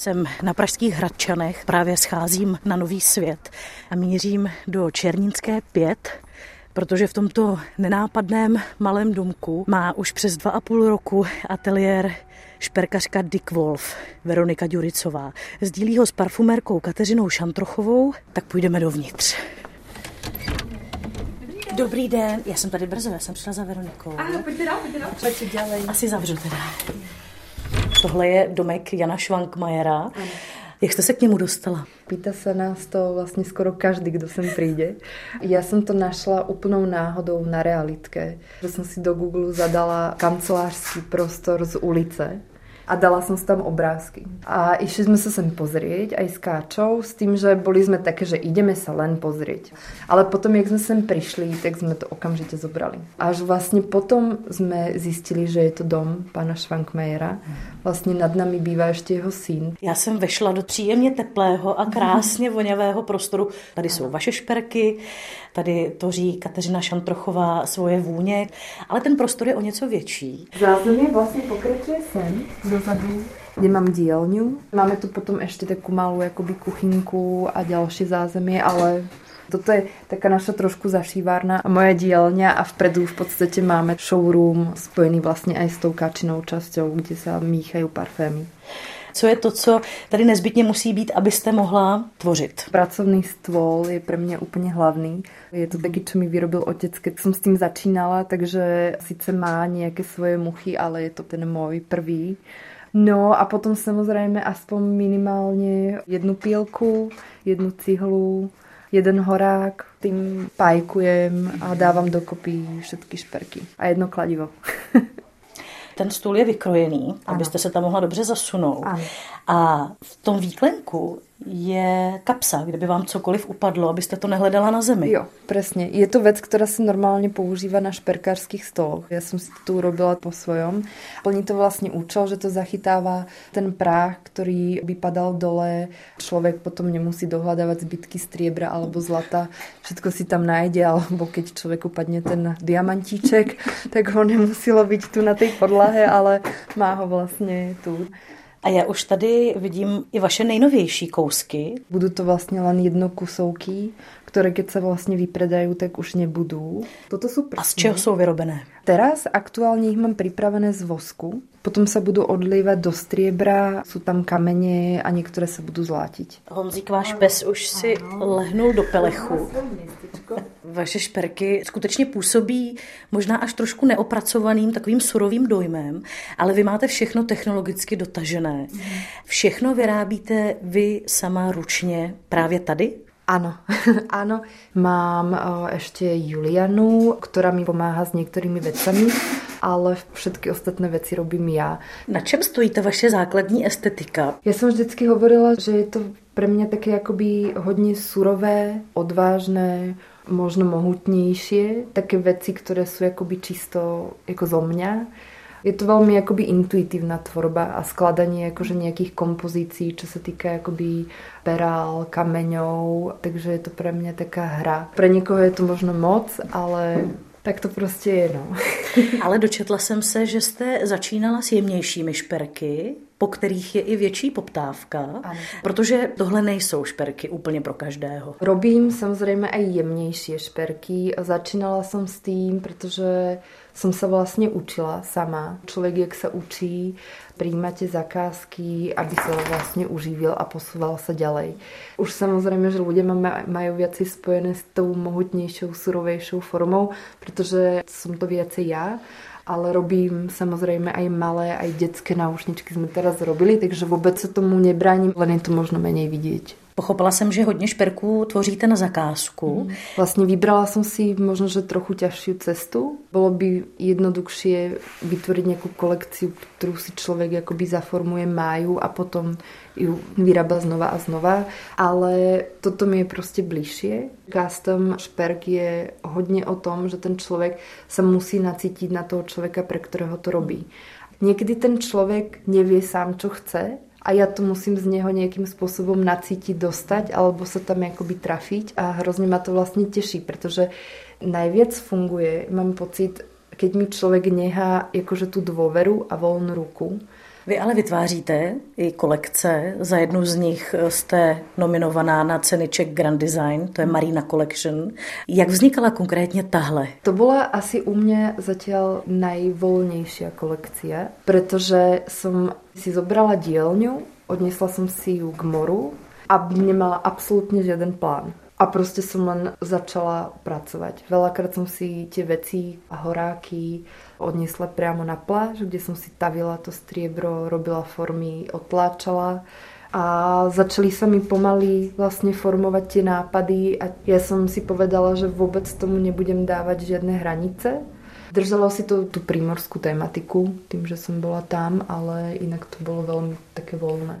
Jsem na pražských Hradčanech, právě scházím na Nový svět a mířím do Černínské 5, protože v tomto nenápadném malém domku má už přes dva a půl roku ateliér šperkařka Dick Wolf, Veronika Ďuricová. Sdílí ho s parfumérkou Kateřinou Šantrochovou, tak půjdeme dovnitř. Dobrý den, já jsem tady brzo, já jsem přišla za Veronikou. Ano, pojďte dál, pojďte dál. Pojďte dělej. Asi zavřu teda. Tohle je domek Jana Švankmajera. Ano. Jak jste se k němu dostala? Pýta se nás to vlastně skoro každý, kdo sem přijde. Já jsem to našla úplnou náhodou na realitke. Že jsem si do Google zadala kancelářský prostor z ulice a dala som si tam obrázky. A išli sme sa sem pozrieť aj s Káčou, s tým, že boli sme také, že ideme sa len pozrieť. Ale potom, jak sme sem prišli, tak sme to okamžite zobrali. Až vlastne potom sme zistili, že je to dom pána Švankmajera. Vlastně nad nami bývá ještě jeho syn. Já jsem vešla do příjemně teplého a krásně voňavého prostoru. Tady jsou vaše šperky, tady toří Kateřina Šantrochová svoje vůně, ale ten prostor je o něco větší. Zázemí vlastně pokračuje sem, dozadu kde mám dielňu. Máme tu potom ještě takovou malou jakoby kuchynku a další zázemí, ale Toto je taká naša trošku zašívárna a moja dielňa a vpredu v podstate máme showroom spojený vlastně aj s tou kačinou časťou, kde sa míchajú parfémy. Co je to, co tady nezbytně musí být, abyste mohla tvořit? Pracovný stôl je pre mňa úplne hlavný. Je to taky, čo mi vyrobil otec, keď som s tým začínala, takže sice má nejaké svoje muchy, ale je to ten môj prvý. No a potom samozrejme aspoň minimálne jednu pílku, jednu cihlu, jeden horák, tým pajkujem a dávám dokopy všetky šperky. A jedno kladivo. ten stůl je vykrojený, ano. abyste se tam mohla dobře zasunout. Ano. A v tom výklenku je kapsa, kde by vám cokoliv upadlo, abyste to nehledala na zemi. Jo, presne. Je to vec, ktorá sa normálne používa na šperkárských stoloch. Ja som si to tu urobila po svojom. Plní to vlastne účel, že to zachytáva ten práh, ktorý by padal dole. Človek potom nemusí dohľadávať zbytky striebra alebo zlata. Všetko si tam nájde, alebo keď človeku padne ten diamantíček, tak ho nemusilo byť tu na tej podlahe, ale má ho vlastne tu. A já už tady vidím i vaše nejnovější kousky. Budou to vlastně len jednokusovky, které keď se vlastně vypredají, tak už nebudou. Toto jsou A z čeho jsou vyrobené? Teraz aktuálně jich mám připravené z vosku. Potom se budou odlívat do striebra, jsou tam kamene a některé se budou zlátit. Honzík, váš pes už si lehnul do pelechu. Vaše šperky skutečně působí možná až trošku neopracovaným, takovým surovým dojmem, ale vy máte všechno technologicky dotažené. Všechno vyrábíte vy sama ručně právě tady? Ano, ano. Mám uh, ještě Julianu, která mi pomáhá s některými věcami, ale všetky ostatné věci robím já. Na čem stojí ta vaše základní estetika? Já jsem vždycky hovorila, že je to pro mě také jakoby hodně surové, odvážné, možno mohutnější, také věci, které jsou jakoby čisto jako zo mňa je to veľmi akoby intuitívna tvorba a skladanie akože nejakých kompozícií, čo sa týka akoby perál, kameňov, takže je to pre mňa taká hra. Pre někoho je to možno moc, ale tak to prostě je, no. Ale dočetla jsem se, že jste začínala s jemnějšími šperky, po kterých je i větší poptávka, ano. protože tohle nejsou šperky úplně pro každého. Robím samozřejmě i jemnější šperky. Začínala jsem s tím, protože som sa vlastne učila sama. Človek, jak sa učí, príjmate zakázky, aby sa vlastne uživil a posúval sa ďalej. Už samozrejme, že ľudia majú viacej spojené s tou mohutnejšou, surovejšou formou, pretože som to viacej ja ale robím samozrejme aj malé, aj detské náušničky sme teraz robili, takže vôbec sa tomu nebránim, len je to možno menej vidieť. Pochopila jsem, že hodně šperků tvoříte na zakázku. Mm. Vlastně vybrala jsem si možno, že trochu ťažšiu cestu. Bylo by jednoduchšie vytvoriť nějakou kolekci, kterou si člověk jakoby zaformuje máju a potom ju vyrába znova a znova. Ale toto mi je prostě bližšie. Custom šperk je hodně o tom, že ten člověk se musí nacítiť na toho člověka, pre kterého to robí. Někdy ten člověk nevie sám, čo chce a ja to musím z neho nejakým spôsobom nacítiť, dostať alebo sa tam akoby trafiť. A hrozně ma to vlastne teší, pretože najviac funguje, mám pocit, keď mi človek nechá akože tú dôveru a voľnú ruku, Vy ale vytváříte i kolekce. Za jednu z nich jste nominovaná na ceny Czech Grand Design, to je Marina Collection. Jak vznikala konkrétně tahle? To byla asi u mě zatím nejvolnější kolekce, protože jsem si zobrala dielňu, odnesla jsem si ji k moru a nemala absolútne žiaden plán. A prostě som len začala pracovať. Veľakrát som si tie veci a horáky odnesla priamo na pláž, kde som si tavila to striebro, robila formy, otláčala a začali sa mi pomaly vlastne formovať tie nápady a ja som si povedala, že vôbec tomu nebudem dávať žiadne hranice. Držalo si to tú prímorskú tematiku, tým, že som bola tam, ale inak to bolo veľmi také voľné.